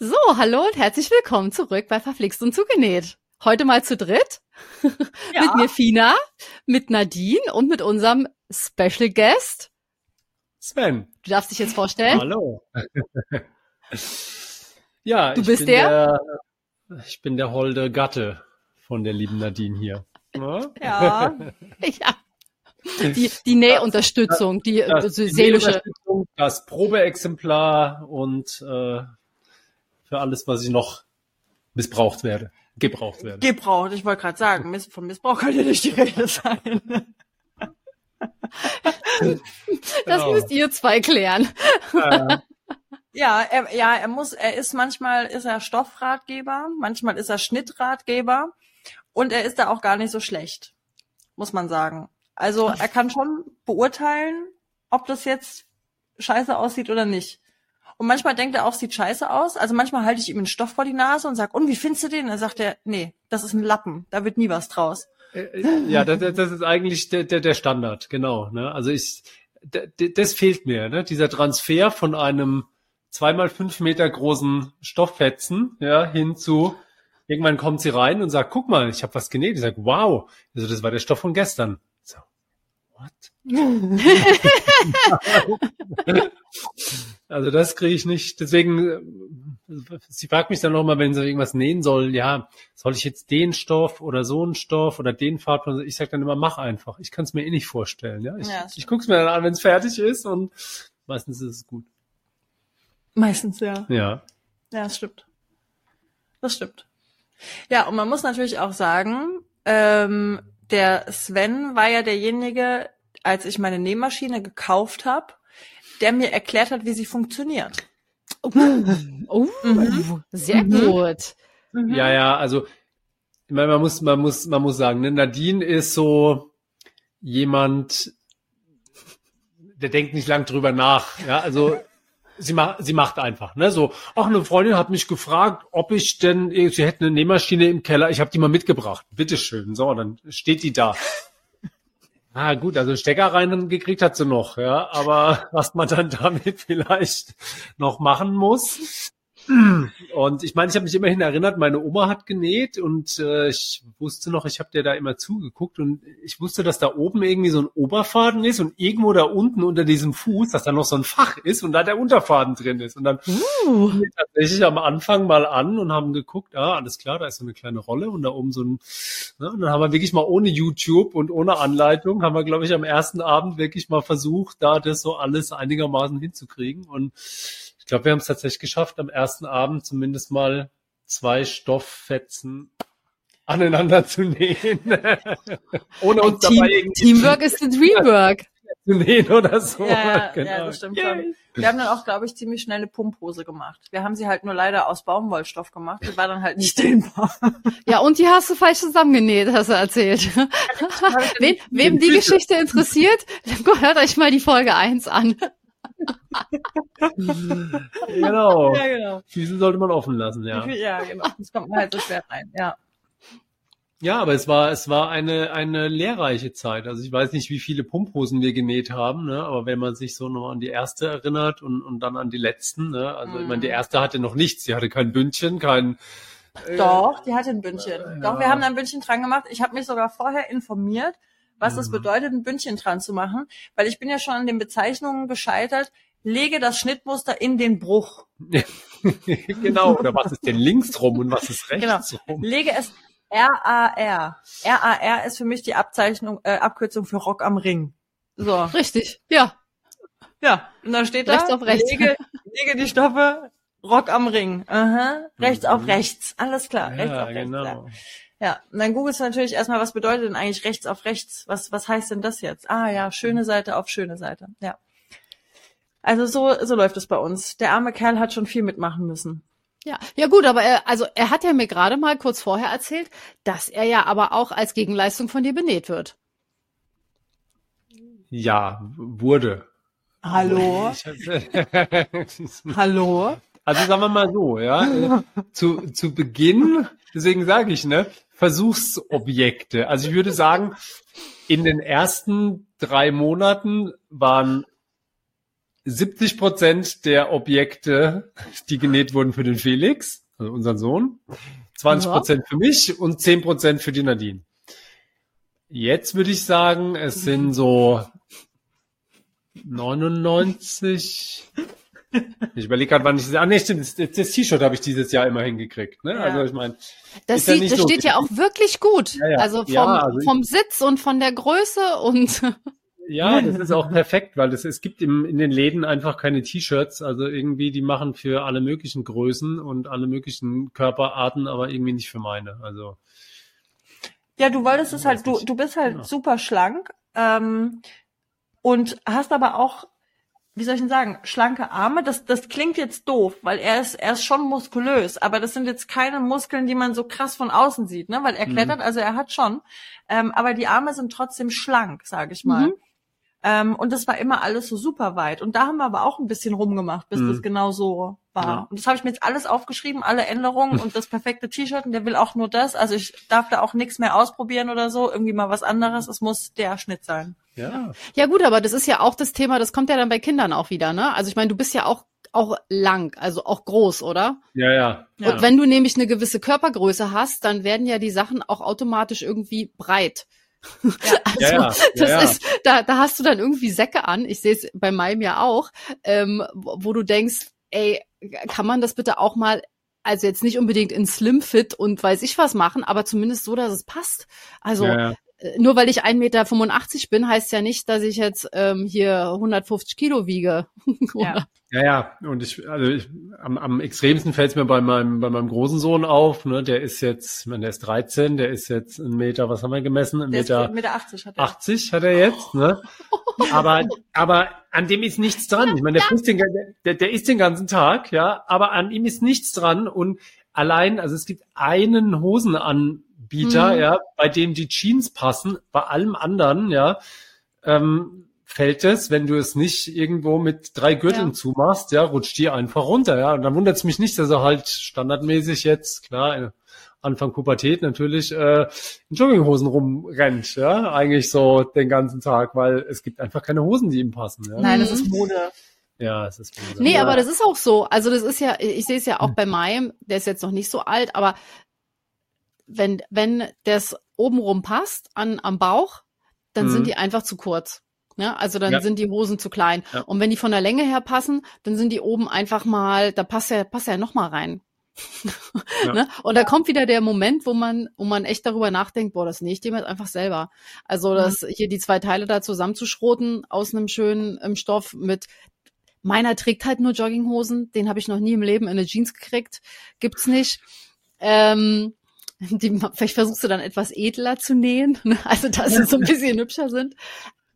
So, hallo und herzlich willkommen zurück bei Verflixt und Zugenäht. Heute mal zu dritt. Ja. mit mir Fina, mit Nadine und mit unserem Special Guest. Sven. Du darfst dich jetzt vorstellen. Hallo. ja, Du ich bist bin der? Ich bin der holde Gatte von der lieben Nadine hier. Ja? Ja. Ja. Die, die Nähunterstützung, die, Das, die seelische. Das Probeexemplar und äh, für alles, was ich noch missbraucht werde, gebraucht werde. Gebraucht, ich wollte gerade sagen, Miss, von Missbrauch kann ja nicht die Rede sein. Das Genau. müsst ihr zwei klären. Äh, Ja, er, ja, er muss, er ist manchmal ist er Stoffratgeber, manchmal ist er Schnittratgeber und er ist da auch gar nicht so schlecht, muss man sagen. Also er kann schon beurteilen, ob das jetzt scheiße aussieht oder nicht. Und manchmal denkt er auch, sieht scheiße aus. Also manchmal halte ich ihm einen Stoff vor die Nase und sag, und wie findest du den? Dann sagt er, nee, das ist ein Lappen, da wird nie was draus. äh, ja, das, das ist eigentlich der, der, der Standard, genau. Ne? Also ich, das fehlt mir, ne? dieser Transfer von einem zweimal fünf Meter großen Stofffetzen ja, hin zu, irgendwann kommt sie rein und sagt, guck mal, ich habe was genäht. Ich sag, wow, also das war der Stoff von gestern. What? Also das kriege ich nicht. Deswegen, äh, sie fragt mich dann nochmal, wenn sie irgendwas nähen soll, ja, soll ich jetzt den Stoff oder so einen Stoff oder den Farbton? Ich sage dann immer, mach einfach. Ich kann es mir eh nicht vorstellen. Ja, ich, Ja, ich gucke es mir dann an, wenn es fertig ist und meistens ist es gut. Meistens, ja. Ja. Ja, das stimmt. Das stimmt. Ja, und man muss natürlich auch sagen, ähm, der Sven war ja derjenige, als ich meine Nähmaschine gekauft habe, der mir erklärt hat, wie sie funktioniert. Oh, Mhm. sehr Mhm. gut. Ja, ja, also ich meine, man muss, man muss, man muss sagen, ne, Nadine ist so jemand, der denkt nicht lang drüber nach. Ja, also sie macht, sie macht einfach, ne, so. Ach, eine Freundin hat mich gefragt, ob ich denn, sie hätte eine Nähmaschine im Keller, ich habe die mal mitgebracht. Bitteschön. So, dann steht die da. Ah, gut, also Stecker rein gekriegt hat sie noch, ja, aber was man dann damit vielleicht noch machen muss, und ich meine, ich habe mich immerhin erinnert, meine Oma hat genäht und äh, ich wusste noch, ich habe der da immer zugeguckt und ich wusste, dass da oben irgendwie so ein Oberfaden ist und irgendwo da unten unter diesem Fuß, dass da noch so ein Fach ist und da der Unterfaden drin ist. Und dann Uh. wir tatsächlich am Anfang mal an und haben geguckt, ah, alles klar, da ist so eine kleine Rolle und da oben so ein, ne, und dann haben wir wirklich mal ohne YouTube und ohne Anleitung, haben wir, glaube ich, am ersten Abend wirklich mal versucht, da das so alles einigermaßen hinzukriegen und glaube, wir haben es tatsächlich geschafft, am ersten Abend zumindest mal zwei Stofffetzen aneinander zu nähen. Ohne uns Team, dabei irgendwie Teamwork ist the Dreamwork. zu nähen oder so. Ja, Genau. ja, das stimmt schon. Wir haben dann auch, glaube ich, ziemlich schnell eine Pumphose gemacht. Wir haben sie halt nur leider aus Baumwollstoff gemacht. Die war dann halt nicht dehnbar. Ja, und die hast du falsch zusammengenäht, hast du erzählt. Wen, wem die Geschichte interessiert, dann hört euch mal die Folge 1 an. Genau. Ja, genau. Füße sollte man offen lassen, ja. Ja, genau. Das kommt halt so schwer rein. Ja. Ja, aber es war, es war eine, eine lehrreiche Zeit. Also ich weiß nicht, wie viele Pumphosen wir genäht haben, ne? aber wenn man sich so noch an die erste erinnert und, und dann an die letzten, ne? also ich meine, die Mhm. erste hatte noch nichts, die hatte kein Bündchen, kein, Doch, die hatte ein Bündchen. Ja. Doch, wir haben da ein Bündchen dran gemacht. Ich habe mich sogar vorher informiert, was das Mhm. bedeutet, ein Bündchen dran zu machen, weil ich bin ja schon an den Bezeichnungen gescheitert. Lege das Schnittmuster in den Bruch. genau, oder was ist denn links rum und was ist Genau. rechts rum? Lege es RAR. RAR ist für mich die Abzeichnung, äh, Abkürzung für Rock am Ring. So, Richtig, ja. ja. Und dann steht da, Rechts auf rechts. Lege, lege die Stoffe, Rock am Ring. Aha. Rechts auf rechts. Alles klar. rechts Ja, auf rechts. Ja. genau. Ja, und dann googelst du natürlich erstmal, was bedeutet denn eigentlich rechts auf rechts? Was, was heißt denn das jetzt? Ah ja, schöne Seite auf schöne Seite. Ja. Also so, so läuft es bei uns. Der arme Kerl hat schon viel mitmachen müssen. Ja, ja gut, aber er, also er hat ja mir gerade mal kurz vorher erzählt, dass er ja aber auch als Gegenleistung von dir benäht wird. Ja, wurde. Hallo? Hallo? Also sagen wir mal so, ja. Zu, zu Beginn, deswegen sage ich, ne, Versuchsobjekte. Also ich würde sagen, in den ersten drei Monaten waren 70 Prozent der Objekte, die genäht wurden für den Felix, also unseren Sohn, 20 Prozent für mich und 10 Prozent für die Nadine. Jetzt würde ich sagen, es sind so 99. Ich überlege gerade, wann ich das. Ah, nee, stimmt. Das, das T-Shirt habe ich dieses Jahr immer hingekriegt. Ne? Ja. Also ich meine, Das, ja sieht, nicht das so steht ja auch wirklich gut. Ja, ja. Also vom, Ja, also ich- vom Sitz und von der Größe und ja, das ist auch perfekt, weil es, es gibt im, in den Läden einfach keine T-Shirts. Also irgendwie, die machen für alle möglichen Größen und alle möglichen Körperarten, aber irgendwie nicht für meine. Also Ja, du wolltest es halt, du, du bist halt Ja. super schlank ähm, und hast aber auch, wie soll ich denn sagen, schlanke Arme. Das, das klingt jetzt doof, weil er ist, er ist schon muskulös, aber das sind jetzt keine Muskeln, die man so krass von außen sieht, ne? Weil er Mhm. klettert, also er hat schon, ähm, aber die Arme sind trotzdem schlank, sage ich mal. Mhm. Ähm, und das war immer alles so super weit. Und da haben wir aber auch ein bisschen rumgemacht, bis Mhm. das genau so war. Ja. Und das habe ich mir jetzt alles aufgeschrieben, alle Änderungen und das perfekte T-Shirt. Und der will auch nur das. Also ich darf da auch nichts mehr ausprobieren oder so. Irgendwie mal was anderes. Es muss der Schnitt sein. ja, ja gut, aber das ist ja auch das Thema, das kommt ja dann bei Kindern auch wieder, ne? Also ich meine, du bist ja auch auch lang, also auch groß, oder? ja, ja. Ja. Und wenn du nämlich eine gewisse Körpergröße hast, dann werden ja die Sachen auch automatisch irgendwie breit. Also Ja, ja, ja, das ja. ist, da, da hast du dann irgendwie Säcke an. Ich sehe es bei meinem ja auch, ähm, wo, wo du denkst, ey, kann man das bitte auch mal, also jetzt nicht unbedingt in Slim Fit und weiß ich was machen, aber zumindest so, dass es passt. Also ja, ja. Äh, nur weil ich 1,85 Meter bin, heißt ja nicht, dass ich jetzt ähm, hier 150 Kilo wiege. Oder- Ja, ja, und ich, also ich, am, am extremsten fällt es mir bei meinem, bei meinem großen Sohn auf, ne, der ist jetzt, ich meine, der ist 13, der ist jetzt ein Meter, was haben wir gemessen? Ein Meter 1,80 80 hat er. 80 hat er jetzt, ne? Aber, aber an dem ist nichts dran. Ich meine, der, frisst den, der, der isst den ganzen Tag, ja, aber an ihm ist nichts dran und allein, also es gibt einen Hosenanbieter, Mhm. ja, bei dem die Jeans passen, bei allem anderen, ja, ähm, fällt es, wenn du es nicht irgendwo mit drei Gürteln Ja. zumachst, ja, rutscht die einfach runter, ja. Und dann wundert es mich nicht, dass er halt standardmäßig jetzt, klar, äh, Anfang Pubertät natürlich, äh, in Jogginghosen rumrennt, ja, eigentlich so den ganzen Tag, weil es gibt einfach keine Hosen, die ihm passen, ja. Nein, das Mhm. ist Mode. Ja, es ist böse. Nee, ja. aber das ist auch so. Also das ist ja, ich sehe es ja auch bei meinem, der ist jetzt noch nicht so alt, aber wenn, wenn das obenrum passt an, am Bauch, dann Mhm. sind die einfach zu kurz. Ne? Also dann Ja. sind die Hosen zu klein. Ja. Und wenn die von der Länge her passen, dann sind die oben einfach mal, da passt ja, passt ja noch mal rein. Ja. ne? Und da kommt wieder der Moment, wo man, wo man echt darüber nachdenkt, boah, das nähe ich dem jetzt einfach selber. Also das hier die zwei Teile da zusammenzuschroten aus einem schönen ähm, Stoff mit Meiner trägt halt nur Jogginghosen, den habe ich noch nie im Leben in eine Jeans gekriegt, gibt's nicht. Ähm, die, vielleicht versuchst du dann etwas edler zu nähen, ne? also dass sie so ein bisschen hübscher sind.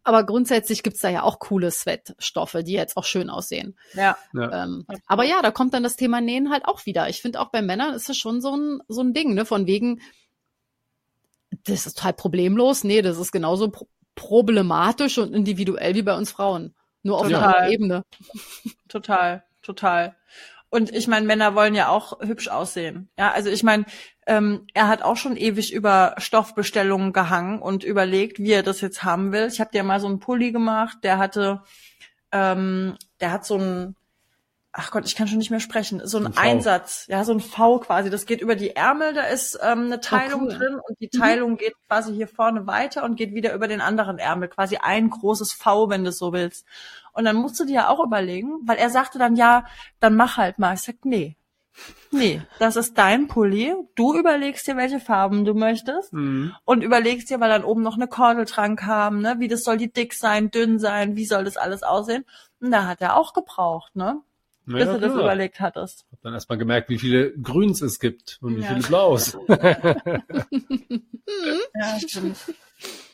Aber grundsätzlich gibt's da ja auch coole Sweatstoffe, die jetzt auch schön aussehen. Ja. ja. Ähm, aber ja, da kommt dann das Thema Nähen halt auch wieder. Ich finde auch bei Männern ist es schon so ein, so ein Ding, ne? Von wegen, das ist total problemlos. Nee, das ist genauso pro problematisch und individuell wie bei uns Frauen. Nur auf einer Total. anderen Ebene. Total, total. Und ich meine, Männer wollen ja auch hübsch aussehen. Ja, also ich meine, ähm, er hat auch schon ewig über Stoffbestellungen gehangen und überlegt, wie er das jetzt haben will. Ich habe dir mal so einen Pulli gemacht, der hatte, ähm, der hat so ein, ach Gott, ich kann schon nicht mehr sprechen, so ein, Ein. Einsatz, ja, so ein V quasi. Das geht über die Ärmel, da ist ähm, eine Teilung cool. drin und die Mhm. Teilung geht quasi hier vorne weiter und geht wieder über den anderen Ärmel, quasi ein großes V, wenn du es so willst. Und dann musst du dir ja auch überlegen, weil er sagte dann, ja, dann mach halt mal. Ich sag, nee. Nee, das ist dein Pulli. Du überlegst dir, welche Farben du möchtest Mhm. und überlegst dir, weil dann oben noch eine Kordeltrank haben, ne? Wie das soll die dick sein, dünn sein, wie soll das alles aussehen? Und da hat er auch gebraucht, ne? Ja, Bis du das klar. überlegt hattest. Hab dann erstmal gemerkt, wie viele Grüns es gibt und wie Ja. viele Blaus. Ja, stimmt.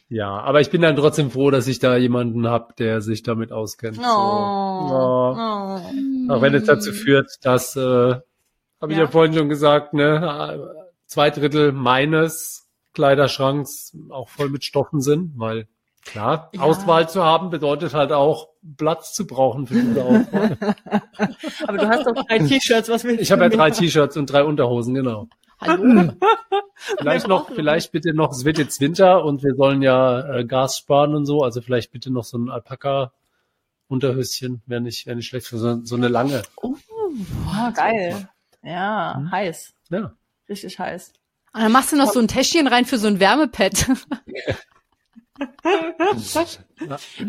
ja, aber ich bin dann trotzdem froh, dass ich da jemanden hab, der sich damit auskennt. Oh. So. Oh. Auch wenn es dazu führt, dass, äh, habe ich Ja. ja vorhin schon gesagt, ne, zwei Drittel meines Kleiderschranks auch voll mit Stoffen sind, weil klar, Ja. Auswahl zu haben bedeutet halt auch Platz zu brauchen für diese Auswahl. Aber du hast doch drei T-Shirts, was willst Ich habe ja du drei? T-Shirts und drei Unterhosen, genau. Hallo? Vielleicht Wir noch, vielleicht bitte noch, es wird jetzt Winter und wir sollen ja äh, Gas sparen und so, also vielleicht bitte noch so ein Alpaka Unterhöschen wäre nicht, wäre nicht schlecht für so, so eine lange. Oh, geil. Ja, Hm. heiß. Ja. Richtig heiß. Und dann machst du noch so ein Täschchen rein für so ein Wärmepad.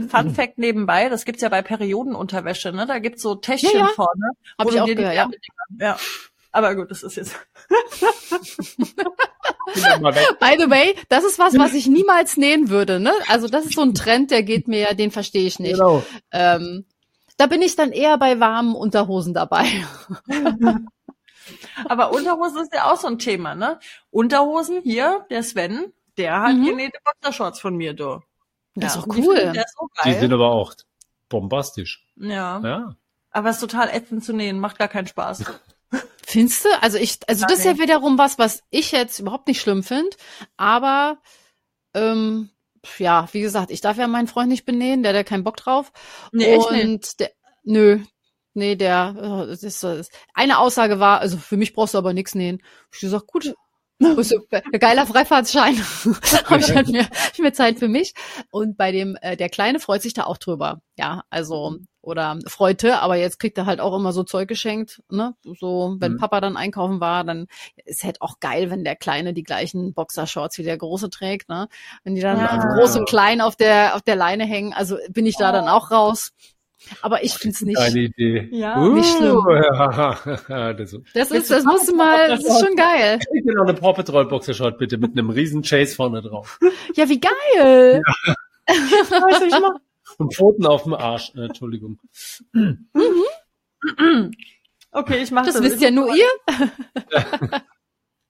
Fun Fact nebenbei, das gibt's ja bei Periodenunterwäsche, ne? Da gibt's so Täschchen Ja, ja. vorne. Hab wo ich du auch dir die gehört, ja. Ja. Aber gut, das ist jetzt. Weg. By the way, das ist was, was ich niemals nähen würde, ne? Also das ist so ein Trend, der geht mir, den verstehe ich nicht. Genau. Ähm, da bin ich dann eher bei warmen Unterhosen dabei. Aber Unterhosen ist ja auch so ein Thema, ne? Unterhosen hier, der Sven, der hat Mhm. genähte Boxershorts von mir, du. Das ist doch die cool. Der so Die sind aber auch bombastisch. ja. Ja. Aber es ist total ätzend zu nähen, macht gar keinen Spaß. Findest du? Also ich, also das ist ja wiederum was, was ich jetzt überhaupt nicht schlimm finde. Aber ähm, ja, wie gesagt, ich darf ja meinen Freund nicht benähen, der hat ja keinen Bock drauf. Nee, echt Und nicht. der, nö, nee, der, äh, das ist, das, eine Aussage war, also für mich brauchst du aber nichts nähen. Ich gesagt, gut, ist ja ein geiler Freifahrtschein. Habe ich halt mir, ich mir Zeit für mich. Und bei dem, äh, der Kleine freut sich da auch drüber. Ja, also, oder freute, aber jetzt kriegt er halt auch immer so Zeug geschenkt, ne? So, wenn Mhm. Papa dann einkaufen war, dann ist halt auch geil, wenn der Kleine die gleichen Boxershorts wie der Große trägt, ne? Wenn die dann Ja. groß und klein auf der, auf der Leine hängen, also bin ich da dann auch raus. Aber ich find's nicht. Eine Idee. Ja, nicht schlimm. Ja, das ist, Das ist, das musst du mal, das ist schon geil. ich will noch eine Paw Patrol Boxershort bitte mit einem riesen Chase vorne drauf. Ja, wie geil. Weiß ich noch. Und Pfoten auf dem Arsch. Äh, Entschuldigung. Okay, ich mache Das wisst ja nur ihr.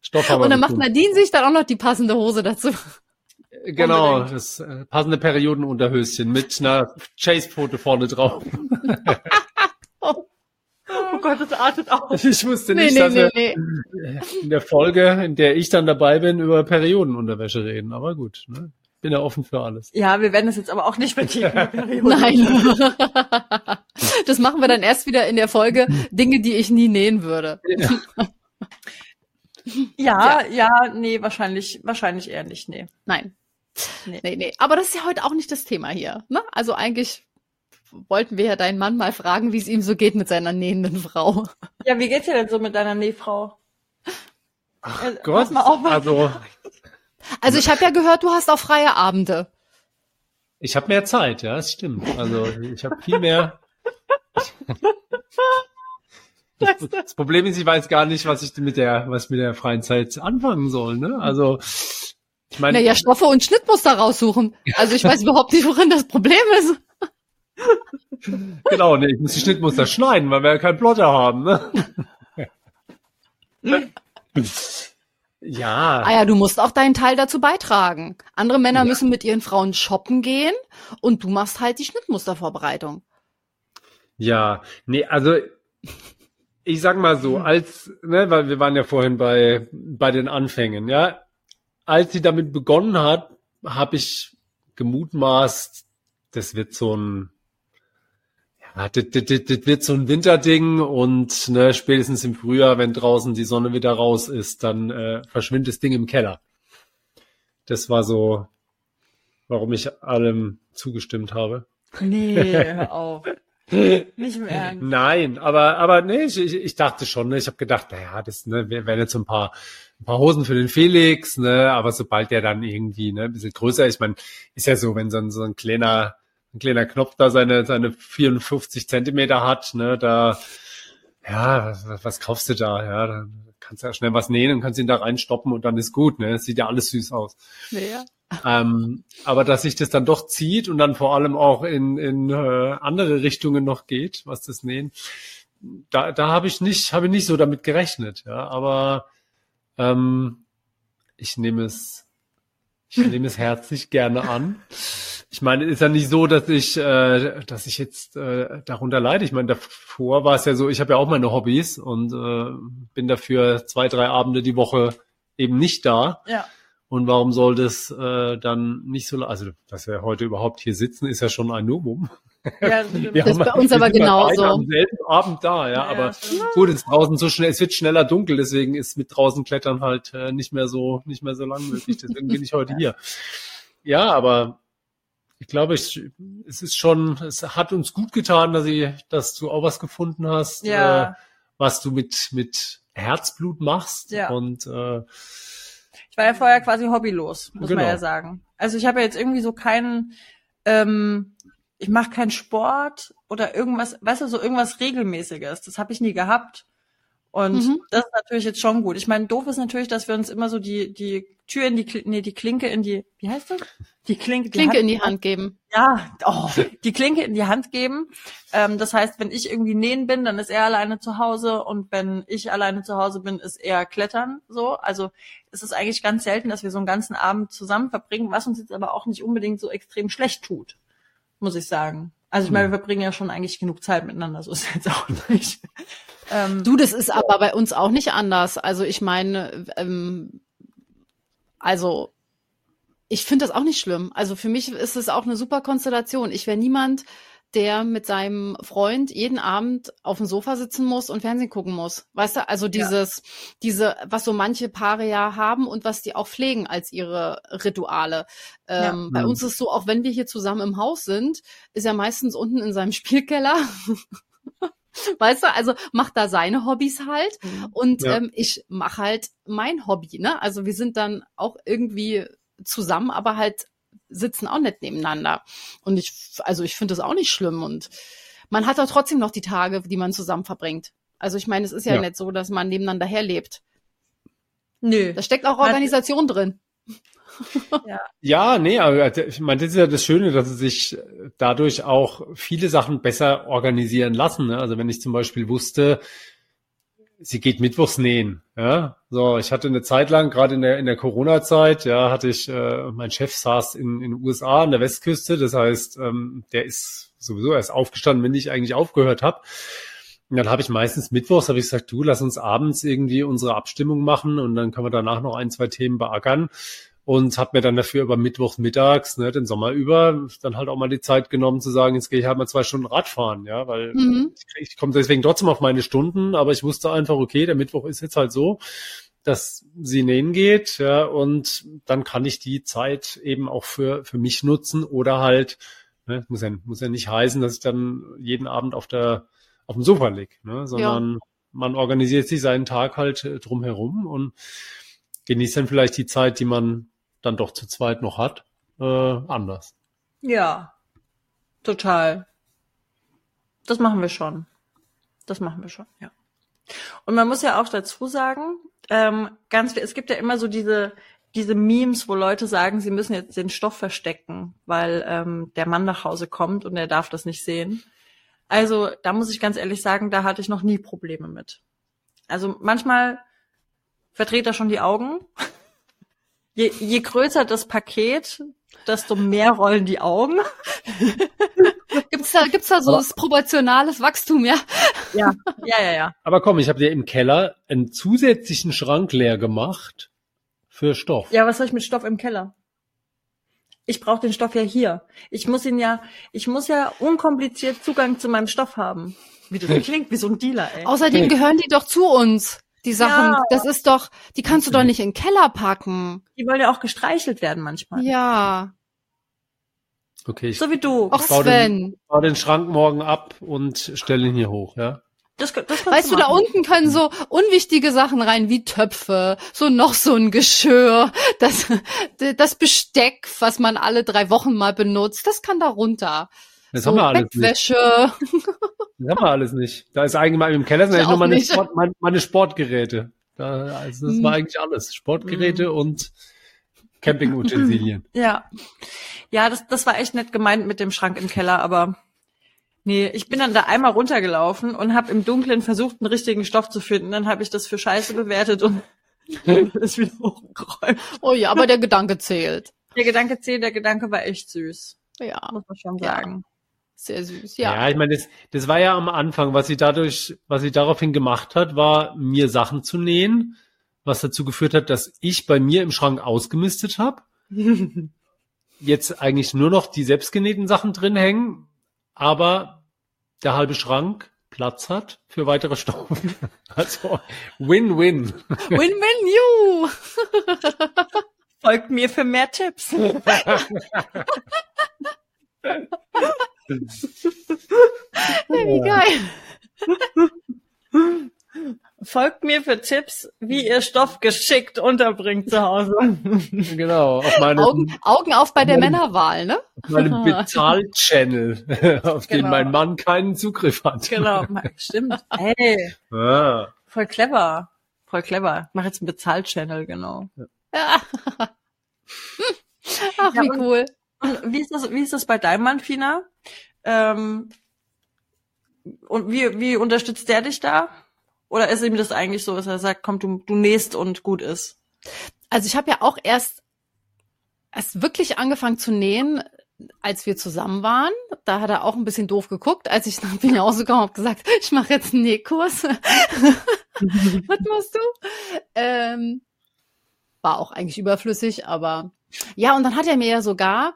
Stoff haben wir Und dann macht. Nadine sich dann auch noch die passende Hose dazu. Genau, Unbedingt. das äh, passende Periodenunterhöschen mit einer Chase-Pfote vorne drauf. Oh Gott, das artet aus. Ich wusste Nee, nicht, nee, dass nee, wir nee. in der Folge, in der ich dann dabei bin, über Periodenunterwäsche reden. Aber gut, ne? bin ja offen für alles. Ja, wir werden es jetzt aber auch nicht vertiefen. die Periode. Nein. Das machen wir dann erst wieder in der Folge Dinge, die ich nie nähen würde. Ja, ja, nee, wahrscheinlich, wahrscheinlich eher nicht, nee. Nein. Nee. Nee, nee. Aber das ist ja heute auch nicht das Thema hier. Ne? Also eigentlich wollten wir ja deinen Mann mal fragen, wie es ihm so geht mit seiner nähenden Frau. Ja, wie geht's dir denn so mit deiner Nähfrau? Ach Äh, Gott, also Also ich habe ja gehört, du hast auch freie Abende. ich habe mehr Zeit, ja, das stimmt. Also ich habe viel mehr. Das, das Problem ist, ich weiß gar nicht, was ich mit der, was mit der freien Zeit anfangen soll. Ne? Also ich meine, Naja, Stoffe und Schnittmuster raussuchen. Also ich weiß überhaupt nicht, worin das Problem ist. genau, ne, ich muss die Schnittmuster schneiden, weil wir ja keinen Plotter haben. Ne? ja, Ah ja, du musst auch deinen Teil dazu beitragen. Andere Männer müssen mit ihren Frauen shoppen gehen und du machst halt die Schnittmustervorbereitung. Ja, nee, also ich sag mal so, als, ne, weil wir waren ja vorhin bei, bei den Anfängen, ja, als sie damit begonnen hat, habe ich gemutmaßt, das wird so ein, ja, das, das, das, wird so ein Winterding und ne, spätestens im Frühjahr, wenn draußen die Sonne wieder raus ist, dann äh, verschwindet das Ding im Keller. Das war so, warum ich allem zugestimmt habe. Nee, hör auf. Nicht im Ernst. Nein, aber aber nee, ich, ich, ich dachte schon, ne, ich habe gedacht, naja, das ne, wären jetzt so ein paar ein paar Hosen für den Felix, ne, aber sobald der dann irgendwie ne, ein bisschen größer ist, man ist ja so, wenn so ein, so ein kleiner ein kleiner Knopf da seine seine 54 Zentimeter hat, ne, da ja, was, was- kaufst du da, ja, dann kannst du ja schnell was nähen und kannst ihn da reinstoppen und dann ist gut, ne, das sieht ja alles süß aus. Ja. Ähm, aber dass sich das dann doch zieht und dann vor allem auch in, in äh, andere Richtungen noch geht, was das Nähen, da, da habe ich nicht, habe ich nicht so damit gerechnet, ja. Aber ähm, ich nehme es, ich nehme es herzlich gerne an. Ich meine, ist ja nicht so, dass ich, äh, dass ich jetzt äh, darunter leide. Ich meine, davor war es ja so, ich habe ja auch meine Hobbys und äh, bin dafür zwei, drei Abende die Woche eben nicht da. Ja. Und warum soll das äh, dann nicht so, also dass wir heute überhaupt hier sitzen, ist ja schon ein Novum. Ja, das stimmt. Wir Das ist haben- bei uns wir aber beide genauso. Am selben Abend da, ja, Ja, aber stimmt. gut, es ist draußen so schnell, es wird schneller dunkel, deswegen ist mit draußen klettern halt äh, nicht mehr so, nicht mehr so lang möglich. Deswegen bin ich heute hier. Ja, aber ich glaube, ich, es ist schon, es hat uns gut getan, dass, ich, dass du auch was gefunden hast, Ja. äh, was du mit, mit Herzblut machst. Ja. Und äh, Ich war ja vorher quasi hobbylos, muss Genau. man ja sagen. Also ich habe ja jetzt irgendwie so keinen, ähm, ich mache keinen Sport oder irgendwas, weißt du, so irgendwas Regelmäßiges. Das habe ich nie gehabt. Und Mhm. das ist natürlich jetzt schon gut. Ich meine, doof ist natürlich, dass wir uns immer so die, die Tür in die, nee, die Klinke in die, wie heißt das? Die Klinke, Klinke Hand- in die Hand geben. Ja, oh, die Klinke in die Hand geben. Ähm, das heißt, wenn ich irgendwie nähen bin, dann ist er alleine zu Hause und wenn ich alleine zu Hause bin, ist er klettern. So, also es ist eigentlich ganz selten, dass wir so einen ganzen Abend zusammen verbringen, was uns jetzt aber auch nicht unbedingt so extrem schlecht tut, muss ich sagen. Also ich meine, wir verbringen ja schon eigentlich genug Zeit miteinander, so ist es jetzt auch nicht. Ähm, Du, das ist aber bei uns auch nicht anders. Also ich meine, ähm, also ich finde das auch nicht schlimm. Also für mich ist es auch eine super Konstellation. Ich wäre niemand, der mit seinem Freund jeden Abend auf dem Sofa sitzen muss und Fernsehen gucken muss. Weißt du, also dieses, diese, was so manche Paare ja haben und was die auch pflegen als ihre Rituale. Ähm, Bei Mhm. uns ist so, auch wenn wir hier zusammen im Haus sind, ist er meistens unten in seinem Spielkeller. Weißt du, also macht da seine Hobbys halt und Ja. ähm, ich mache halt mein Hobby, ne? Also wir sind dann auch irgendwie zusammen, aber halt sitzen auch nicht nebeneinander. Und ich, also ich finde das auch nicht schlimm und man hat doch trotzdem noch die Tage, die man zusammen verbringt. Also ich meine, es ist ja, Ja. nicht so, dass man nebeneinander herlebt. nö. Da steckt auch Organisation drin. Ja, nee, aber ich meine, das ist ja das Schöne, dass sich dadurch auch viele Sachen besser organisieren lassen. Ne? Also wenn ich zum Beispiel wusste, sie geht mittwochs nähen, ja, so ich hatte eine Zeit lang, gerade in der in der Corona-Zeit, ja, hatte ich, äh, mein Chef saß in in den USA an der Westküste, das heißt, ähm, der ist sowieso erst aufgestanden, wenn ich eigentlich aufgehört habe. Und dann habe ich meistens mittwochs, habe ich gesagt, du, lass uns abends irgendwie unsere Abstimmung machen und dann können wir danach noch ein, zwei Themen beackern und habe mir dann dafür über Mittwochs mittags, ne, den Sommer über, dann halt auch mal die Zeit genommen zu sagen, jetzt gehe ich halt mal zwei Stunden Radfahren, ja, weil Mhm. ich, ich komme deswegen trotzdem auf meine Stunden, aber ich wusste einfach, okay, der Mittwoch ist jetzt halt so, dass sie nähen geht, ja, und dann kann ich die Zeit eben auch für für mich nutzen oder halt, ne, muss ja muss ja nicht heißen, dass ich dann jeden Abend auf der auf dem Sofa lieg, ne, sondern man organisiert sich seinen Tag halt äh, drumherum und genießt dann vielleicht die Zeit, die man dann doch zu zweit noch hat, äh, anders. Ja, total. Das machen wir schon. Das machen wir schon, ja. Und man muss ja auch dazu sagen, ähm, ganz, es gibt ja immer so diese diese Memes, wo Leute sagen, sie müssen jetzt den Stoff verstecken, weil ähm, der Mann nach Hause kommt und er darf das nicht sehen. Also da muss ich ganz ehrlich sagen, da hatte ich noch nie Probleme mit. Also manchmal verdreht er schon die Augen. Je, je größer das Paket, desto mehr rollen die Augen. Gibt's da, gibt's da so Aber- das proportionales Wachstum, ja? Ja, ja, ja, ja. Aber komm, ich habe dir im Keller einen zusätzlichen Schrank leer gemacht für Stoff. Ja, was soll ich mit Stoff im Keller? Ich brauche den Stoff ja hier. Ich muss ihn ja, ich muss ja unkompliziert Zugang zu meinem Stoff haben. Wie das klingt, wie so ein Dealer, ey. Außerdem gehören die doch zu uns. Die Sachen, Ja. das ist doch, die kannst du doch nicht in den Keller packen. Die wollen ja auch gestreichelt werden manchmal. Ja. Okay, ich So wie du. Och, baue den- Sven. baue den Schrank morgen ab und stelle ihn hier hoch, ja. Das, das kannst Weißt du, da machen. unten können so unwichtige Sachen rein, wie Töpfe, so noch so ein Geschirr, das, das Besteck, was man alle drei Wochen mal benutzt, das kann da runter. Das so haben wir alles nicht. Das haben wir alles nicht. Da ist eigentlich mal im Keller sind Ich eigentlich nur meine. Sport, meine, meine Sportgeräte. Da, also das Hm. war eigentlich alles. Sportgeräte und Campingutensilien. Ja. Ja, das, das war echt nett gemeint mit dem Schrank im Keller, aber nee, ich bin dann da einmal runtergelaufen und habe im Dunkeln versucht, einen richtigen Stoff zu finden. Dann habe ich das für scheiße bewertet und ist wieder hochgeräumt. Oh ja, aber der Gedanke zählt. Der Gedanke zählt, der Gedanke war echt süß. Ja, Muss man schon Ja. Sehr süß, Ja, ja. ich meine, das, das war ja am Anfang, was sie dadurch, was sie daraufhin gemacht hat, war mir Sachen zu nähen, was dazu geführt hat, dass ich bei mir im Schrank ausgemistet habe. Jetzt eigentlich nur noch die selbstgenähten Sachen drin hängen, aber der halbe Schrank Platz hat für weitere Stoffe. Also Win-Win. Win-win you! Folgt mir für mehr Tipps. Wie geil. Folgt mir für Tipps, wie ihr Stoff geschickt unterbringt zu Hause. Genau, auf meinem, Augen, Augen auf bei der Nein. Männerwahl, ne? auf meinem Bezahl-Channel, auf den Genau. mein Mann keinen Zugriff hat. Genau, stimmt. Hey, Ah, voll clever. Voll clever. Ich mach jetzt einen Bezahlt-Channel, genau. Ja. Ach, Ja, wie cool. Und wie ist das, wie ist das bei deinem Mann, Fina? Ähm, und wie, wie unterstützt der dich da? Oder ist ihm das eigentlich so, dass er sagt, komm, du, du nähst und gut ist? Also ich habe ja auch erst erst wirklich angefangen zu nähen, als wir zusammen waren. Da hat er auch ein bisschen doof geguckt, als ich nach Wien rausgekommen habe, gesagt, ich mache jetzt einen Nähkurs. Was machst du? Ähm, war auch eigentlich überflüssig, aber ja, und dann hat er mir ja sogar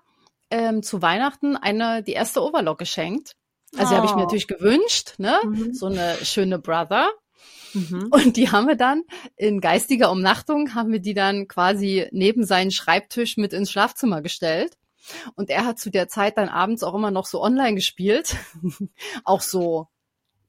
ähm, zu Weihnachten eine die erste Overlock geschenkt. Also die habe ich mir Oh. natürlich gewünscht, ne? Mhm. So eine schöne Brother. Mhm. Und die haben wir dann in geistiger Umnachtung, haben wir die dann quasi neben seinen Schreibtisch mit ins Schlafzimmer gestellt. Und er hat zu der Zeit dann abends auch immer noch so online gespielt. auch so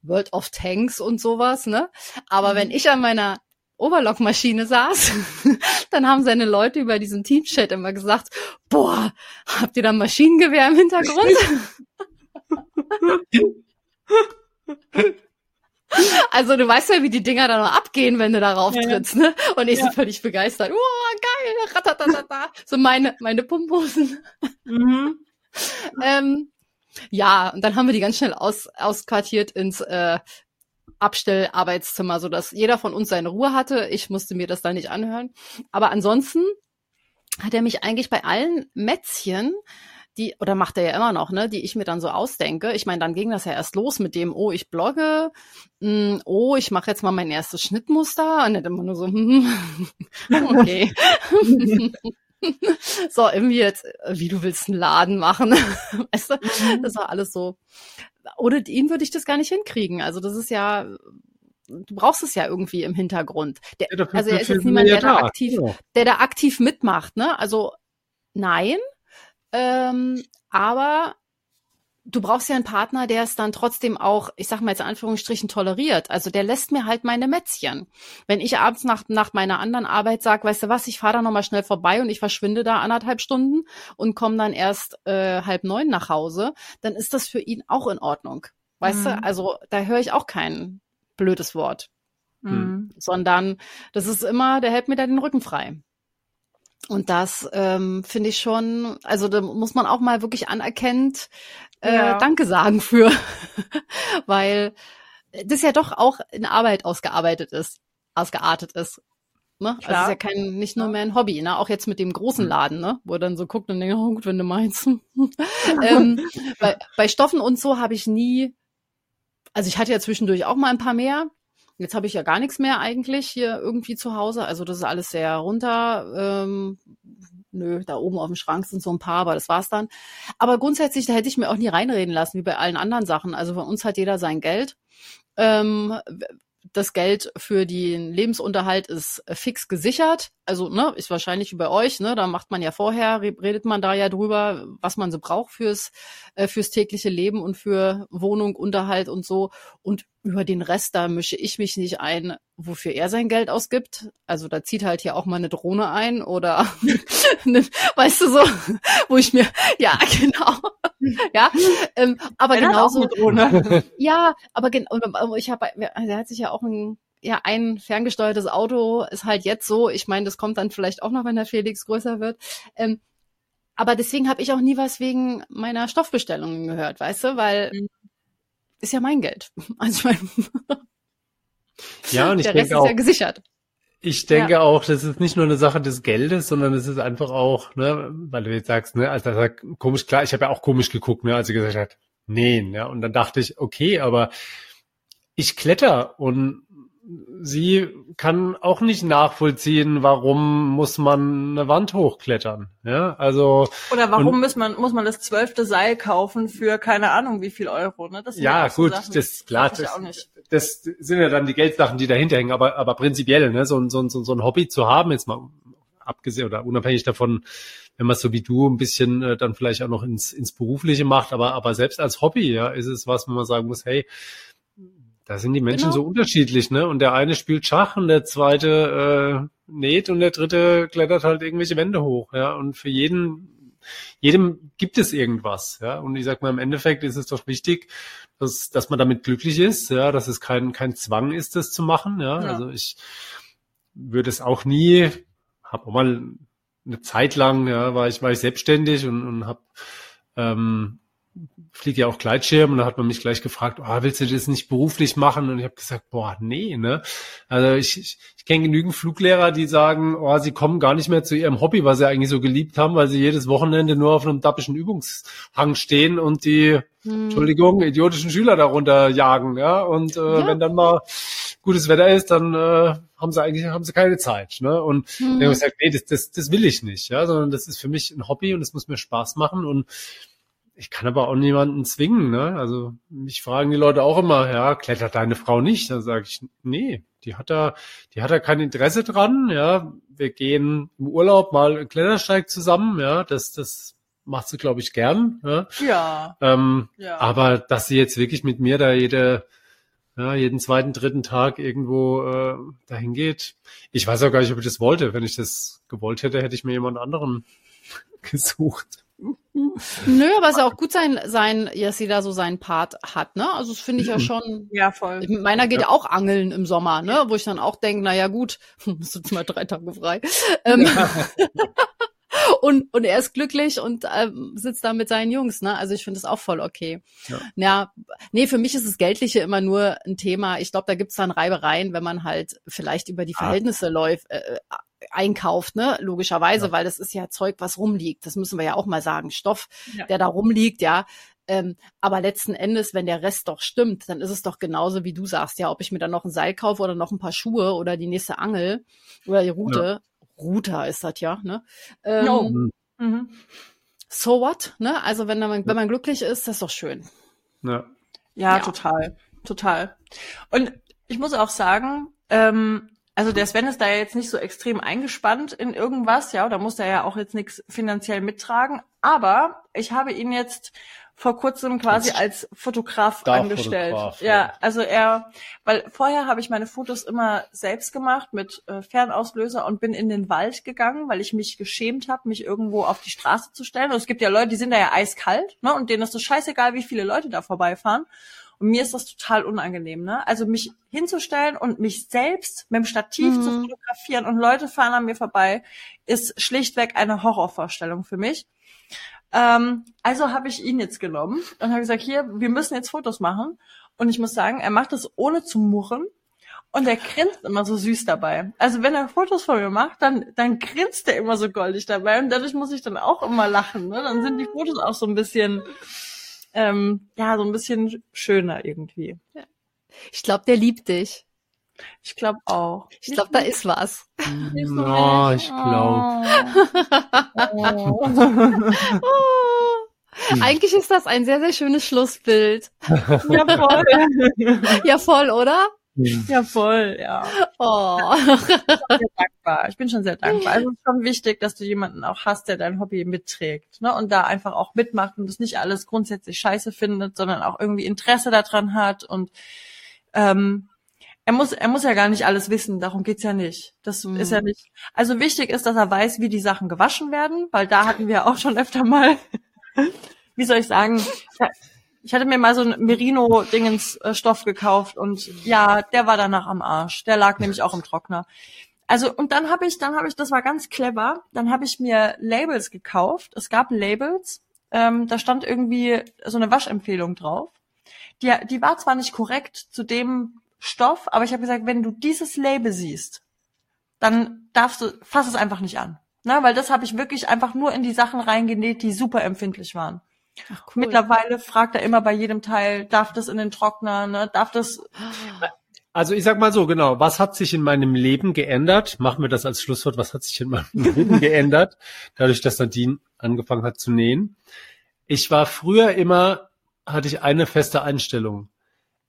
World of Tanks und sowas, ne? Aber wenn ich an meiner Overlock-Maschine saß, dann haben seine Leute über diesen Teamchat immer gesagt, boah, habt ihr da ein Maschinengewehr im Hintergrund? Also du weißt ja, wie die Dinger da noch abgehen, wenn du darauf Ja, trittst, ne? Und ich Ja. so völlig begeistert. Oh, geil, ratatatata. So meine, meine Pumphosen. Mhm. Ähm, ja, und dann haben wir die ganz schnell aus, ausquartiert ins äh, Abstellarbeitszimmer, sodass jeder von uns seine Ruhe hatte. Ich musste mir das da nicht anhören. Aber ansonsten hat er mich eigentlich bei allen Mätzchen, die, oder macht er ja immer noch, ne, die ich mir dann so ausdenke. Ich meine, dann ging das ja erst los mit dem, oh, ich blogge, mm, oh, ich mache jetzt mal mein erstes Schnittmuster. Und dann immer nur so, hm, okay. so, irgendwie jetzt, äh, wie du willst einen Laden machen. weißt du, das war alles so. Ohne ihn würde ich das gar nicht hinkriegen. Also das ist ja, du brauchst es ja irgendwie im Hintergrund. Der, Ja, also er ist jetzt niemand, der ja da da. aktiv, Genau. der da aktiv mitmacht, ne? Also nein, ähm, aber du brauchst ja einen Partner, der es dann trotzdem auch, ich sag mal jetzt in Anführungsstrichen, toleriert. Also der lässt mir halt meine Mätzchen. Wenn ich abends nach, nach meiner anderen Arbeit sag, weißt du was, ich fahre da nochmal schnell vorbei und ich verschwinde da anderthalb Stunden und komme dann erst äh, halb neun nach Hause, dann ist das für ihn auch in Ordnung. Weißt Mhm. du, also da höre ich auch kein blödes Wort Mhm. sondern das ist immer, der hält mir da den Rücken frei. Und das ähm, finde ich schon, also da muss man auch mal wirklich anerkennt äh, Ja. Danke sagen für, weil das ja doch auch in Arbeit ausgearbeitet ist, ausgeartet ist. Ne? Also Klar. es ist ja kein, nicht nur mehr ein Hobby, ne? Auch jetzt mit dem großen Mhm. Laden, ne? Wo er dann so guckt und denkt, oh gut, wenn du meinst. ähm, bei, bei Stoffen und so habe ich nie, also ich hatte ja zwischendurch auch mal ein paar mehr. Jetzt habe ich ja gar nichts mehr eigentlich hier irgendwie zu Hause. Also das ist alles sehr runter. Ähm, nö, da oben auf dem Schrank sind so ein paar, aber das war's dann. Aber grundsätzlich, da hätte ich mir auch nie reinreden lassen, wie bei allen anderen Sachen. Also bei uns hat jeder sein Geld. Ähm, das Geld für den Lebensunterhalt ist äh, fix gesichert. Also, ne, ist wahrscheinlich wie bei euch, ne, da macht man ja vorher, re- redet man da ja drüber, was man so braucht fürs, äh, fürs tägliche Leben und für Wohnung, Unterhalt und so. Und über den Rest, da mische ich mich nicht ein, wofür er sein Geld ausgibt. Also da zieht halt hier auch mal eine Drohne ein oder, ne, weißt du so, wo ich mir, ja, genau, ja, ähm, aber Er auch genauso, ja, aber gen und, aber ich habe, er hat sich ja auch ein, ja, ein ferngesteuertes Auto ist halt jetzt so. Ich meine, das kommt dann vielleicht auch noch, wenn der Felix größer wird. Ähm, aber deswegen habe ich auch nie was wegen meiner Stoffbestellungen gehört, weißt du, weil Mhm. ist ja mein Geld. Also ich meine, Ja, und ich der Rest denke ist auch, ja gesichert. Ich denke auch, das ist nicht nur eine Sache des Geldes, sondern es ist einfach auch, ne, weil du jetzt sagst, ne, als er sagt, komisch, klar, ich habe ja auch komisch geguckt, ne, als sie gesagt hat, nähen, ja, und dann dachte ich, okay, aber ich kletter und sie kann auch nicht nachvollziehen, warum muss man eine Wand hochklettern, ja, also Oder warum Und- muss man, muss man das zwölfte Seil kaufen für keine Ahnung wie viel Euro, ne? Das Ja, auch so gut, Sachen, das klar, das, nicht. das sind ja dann die Geldsachen, die dahinter hängen, aber, aber prinzipiell, ne, so, ein- so, ein- so, so ein Hobby zu haben, jetzt mal abgesehen oder unabhängig davon, wenn man so wie du ein bisschen äh, dann vielleicht auch noch ins, ins Berufliche macht, aber, aber selbst als Hobby, ja, ist es was, wo man sagen muss, hey, da sind die Menschen Genau. so unterschiedlich, ne? Und der eine spielt Schach und der zweite äh, näht und der dritte klettert halt irgendwelche Wände hoch, ja. Und für jeden, jedem gibt es irgendwas, ja. Und ich sag mal, im Endeffekt ist es doch wichtig, dass, dass man damit glücklich ist, ja, dass es kein, kein Zwang ist, das zu machen, ja. Ja. Also ich würde es auch nie, habe auch mal eine Zeit lang, ja, war ich, war ich selbstständig und, und habe ähm, fliege ja auch Gleitschirm und da hat man mich gleich gefragt, oh, willst du das nicht beruflich machen? Und ich habe gesagt, boah, nee, ne? Also ich, ich, ich kenne genügend Fluglehrer, die sagen, oh, sie kommen gar nicht mehr zu ihrem Hobby, was sie eigentlich so geliebt haben, weil sie jedes Wochenende nur auf einem dappischen Übungshang stehen und die, Hm. Entschuldigung, idiotischen Schüler darunter jagen, ja. Und äh, Ja. wenn dann mal gutes Wetter ist, dann äh, haben sie eigentlich haben sie keine Zeit, ne? Und Hm. dann habe ich gesagt, nee, das, das, das will ich nicht, ja, sondern das ist für mich ein Hobby und es muss mir Spaß machen und ich kann aber auch niemanden zwingen, ne? Also mich fragen die Leute auch immer, ja, klettert deine Frau nicht? Dann sage ich, nee, die hat da, die hat da kein Interesse dran, ja. Wir gehen im Urlaub mal einen Klettersteig zusammen, ja, das, das macht sie, glaube ich, gern, ja. Ja, Ähm, ja. aber dass sie jetzt wirklich mit mir da jede, ja, jeden zweiten, dritten Tag irgendwo äh, dahin geht. Ich weiß auch gar nicht, ob ich das wollte. Wenn ich das gewollt hätte, hätte ich mir jemand anderen gesucht. Nö, aber es ist ja auch gut sein, sein, dass sie da so seinen Part hat, ne? Also das finde ich ja schon. ja, voll. Meiner geht ja. auch angeln im Sommer, ne? Wo ich dann auch denke, na ja gut, hast jetzt mal drei Tage frei. Ähm, und, und er ist glücklich und ähm, sitzt da mit seinen Jungs, ne? Also ich finde das auch voll okay. Ja. Ja, nee, für mich ist das Geldliche immer nur ein Thema. Ich glaube, da gibt's dann Reibereien, wenn man halt vielleicht über die Ah. Verhältnisse läuft, äh, einkauft, ne? Logischerweise, Ja. weil das ist ja Zeug, was rumliegt. Das müssen wir ja auch mal sagen. Stoff, Ja. der da rumliegt, ja. Ähm, aber letzten Endes, wenn der Rest doch stimmt, dann ist es doch genauso, wie du sagst, ja, ob ich mir dann noch ein Seil kaufe oder noch ein paar Schuhe oder die nächste Angel oder die Route. Router ist das ja, ne? Ähm, Jo. Mhm. So what, ne? Also wenn man, wenn man glücklich ist, das ist doch schön. Ja. Ja, Ja. total. Total. Und ich muss auch sagen, ähm, also der Sven ist da ja jetzt nicht so extrem eingespannt in irgendwas, ja, da muss er ja auch jetzt nichts finanziell mittragen. Aber ich habe ihn jetzt vor kurzem quasi als Fotograf angestellt. Starfotograf, Ja, ja. also er, weil vorher habe ich meine Fotos immer selbst gemacht mit äh, Fernauslöser und bin in den Wald gegangen, weil ich mich geschämt habe, mich irgendwo auf die Straße zu stellen. Und es gibt ja Leute, die sind da ja eiskalt, ne? Und denen ist es scheißegal, wie viele Leute da vorbeifahren. Und mir ist das total unangenehm, ne? Also mich hinzustellen und mich selbst mit dem Stativ Mhm. zu fotografieren und Leute fahren an mir vorbei, ist schlichtweg eine Horrorvorstellung für mich. Ähm, also habe ich ihn jetzt genommen und habe gesagt, hier, wir müssen jetzt Fotos machen. Und ich muss sagen, er macht das ohne zu murren. Und er grinst immer so süß dabei. Also wenn er Fotos von mir macht, dann, dann grinst er immer so goldig dabei. Und dadurch muss ich dann auch immer lachen. Ne? Dann sind die Fotos auch so ein bisschen, ähm, ja, so ein bisschen schöner irgendwie. Ich glaube, der liebt dich. Ich glaube auch. Ich glaube, da ist was. Ja, ich glaube. Oh. Oh. Eigentlich ist das ein sehr, sehr schönes Schlussbild. ja, voll. Ja, voll, oder? Ja, voll, ja. Oh. sehr dankbar. Ich bin schon sehr dankbar. Also es ist schon wichtig, dass du jemanden auch hast, der dein Hobby mitträgt, ne? Und da einfach auch mitmacht und das nicht alles grundsätzlich scheiße findet, sondern auch irgendwie Interesse daran hat und ähm, er muss, er muss ja gar nicht alles wissen, darum geht's ja nicht. Das Mhm. ist ja nicht. Also wichtig ist, dass er weiß, wie die Sachen gewaschen werden, weil da hatten wir auch schon öfter mal, wie soll ich sagen, ich hatte mir mal so einen Merino-Dingens-Stoff gekauft und ja, der war danach am Arsch. Der lag nämlich auch im Trockner. Also und dann habe ich, dann habe ich, das war ganz clever. Dann habe ich mir Labels gekauft. Es gab Labels, ähm, da stand irgendwie so eine Waschempfehlung drauf. Die, die war zwar nicht korrekt zu dem Stoff, aber ich habe gesagt, wenn du dieses Label siehst, dann darfst du, fass es einfach nicht an. Na, weil das habe ich wirklich einfach nur in die Sachen reingenäht, die super empfindlich waren. Ach, cool. Mittlerweile fragt er immer bei jedem Teil, darf das in den Trockner, ne? Darf das Also ich sag mal so, genau, was hat sich in meinem Leben geändert? Machen wir das als Schlusswort, was hat sich in meinem Leben geändert, dadurch, dass Nadine angefangen hat zu nähen? Ich war früher immer, hatte ich eine feste Einstellung.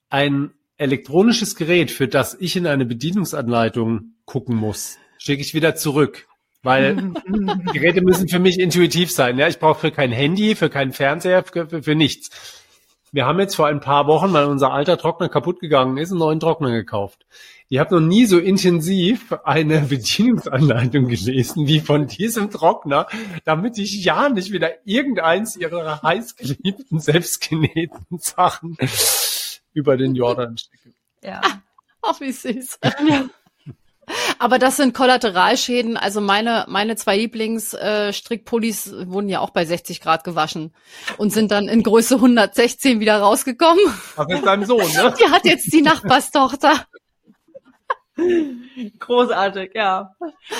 Ein elektronisches Gerät, für das ich in eine Bedienungsanleitung gucken muss, schicke ich wieder zurück. Weil Geräte müssen für mich intuitiv sein. Ja, ich brauche für kein Handy, für keinen Fernseher, für, für, für nichts. Wir haben jetzt vor ein paar Wochen, weil unser alter Trockner kaputt gegangen ist, einen neuen Trockner gekauft. Ich habe noch nie so intensiv eine Bedienungsanleitung gelesen wie von diesem Trockner, damit ich ja nicht wieder irgendeins ihrer heißgeliebten, selbstgenähten Sachen über den Jordan stecke. Ja. Ach, wie süß. Aber das sind Kollateralschäden. Also meine, meine zwei Lieblingsstrickpullis äh, wurden ja auch bei 60 Grad gewaschen und sind dann in Größe 116 wieder rausgekommen. Das ist deinem Sohn, ne? Die hat jetzt die Nachbarstochter. Großartig, ja.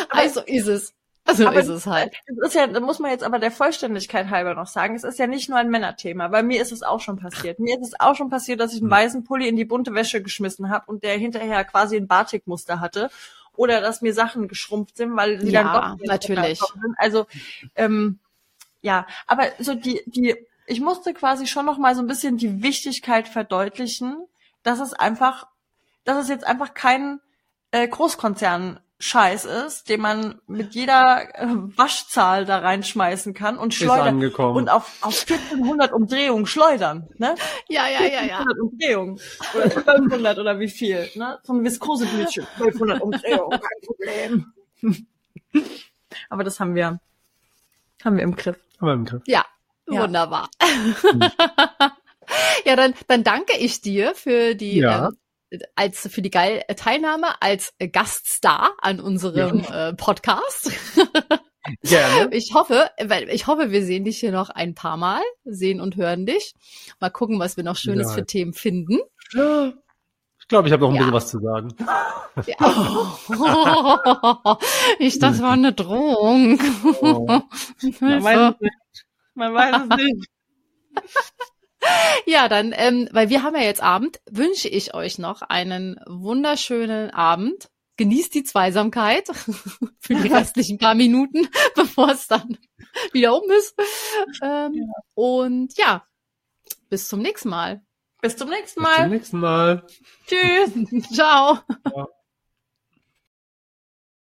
Also ist es. Also Aber ist es halt. Es ist ja, da muss man jetzt aber der Vollständigkeit halber noch sagen, es ist ja nicht nur ein Männerthema. Bei mir ist es auch schon passiert. Mir ist es auch schon passiert, dass ich einen weißen Pulli in die bunte Wäsche geschmissen habe und der hinterher quasi ein Batikmuster hatte. Oder dass mir Sachen geschrumpft sind, weil sie Ja, dann doch natürlich. sind. Also ähm, ja, aber so die, die, ich musste quasi schon noch mal so ein bisschen die Wichtigkeit verdeutlichen, dass es einfach, dass es jetzt einfach kein äh, Großkonzern Scheiß ist, den man mit jeder äh, Waschzahl da reinschmeißen kann und schleudern und auf, auf 1400 Umdrehungen schleudern, ne? Ja, ja, ja, ja. 1200 Umdrehungen oder 1200 oder wie viel, ne? So ein Viskoseblütchen, 1200 Umdrehungen, kein Problem. Aber das haben wir, haben wir im Griff. Aber im Griff. Ja, Ja. wunderbar. ja, dann, dann danke ich dir für die Ja. ähm, als für die geile Teilnahme als Gaststar an unserem äh, Podcast. Gerne. Ich hoffe, weil ich hoffe, wir sehen dich hier noch ein paar Mal, sehen und hören dich. Mal gucken, was wir noch Schönes Ja. für Themen finden. Ich glaube, ich habe noch ein Ja. bisschen was zu sagen. Ja. Ich, das war eine Drohung. Oh. Man weiß es nicht. Man weiß es nicht. Ja, dann, ähm, weil wir haben ja jetzt Abend, wünsche ich euch noch einen wunderschönen Abend. Genießt die Zweisamkeit für die restlichen paar Minuten, bevor es dann wieder um ist. Ähm, Und ja, bis zum nächsten Mal. Bis zum nächsten Bis zum Mal. nächsten Mal. Tschüss. Ciao. Ja.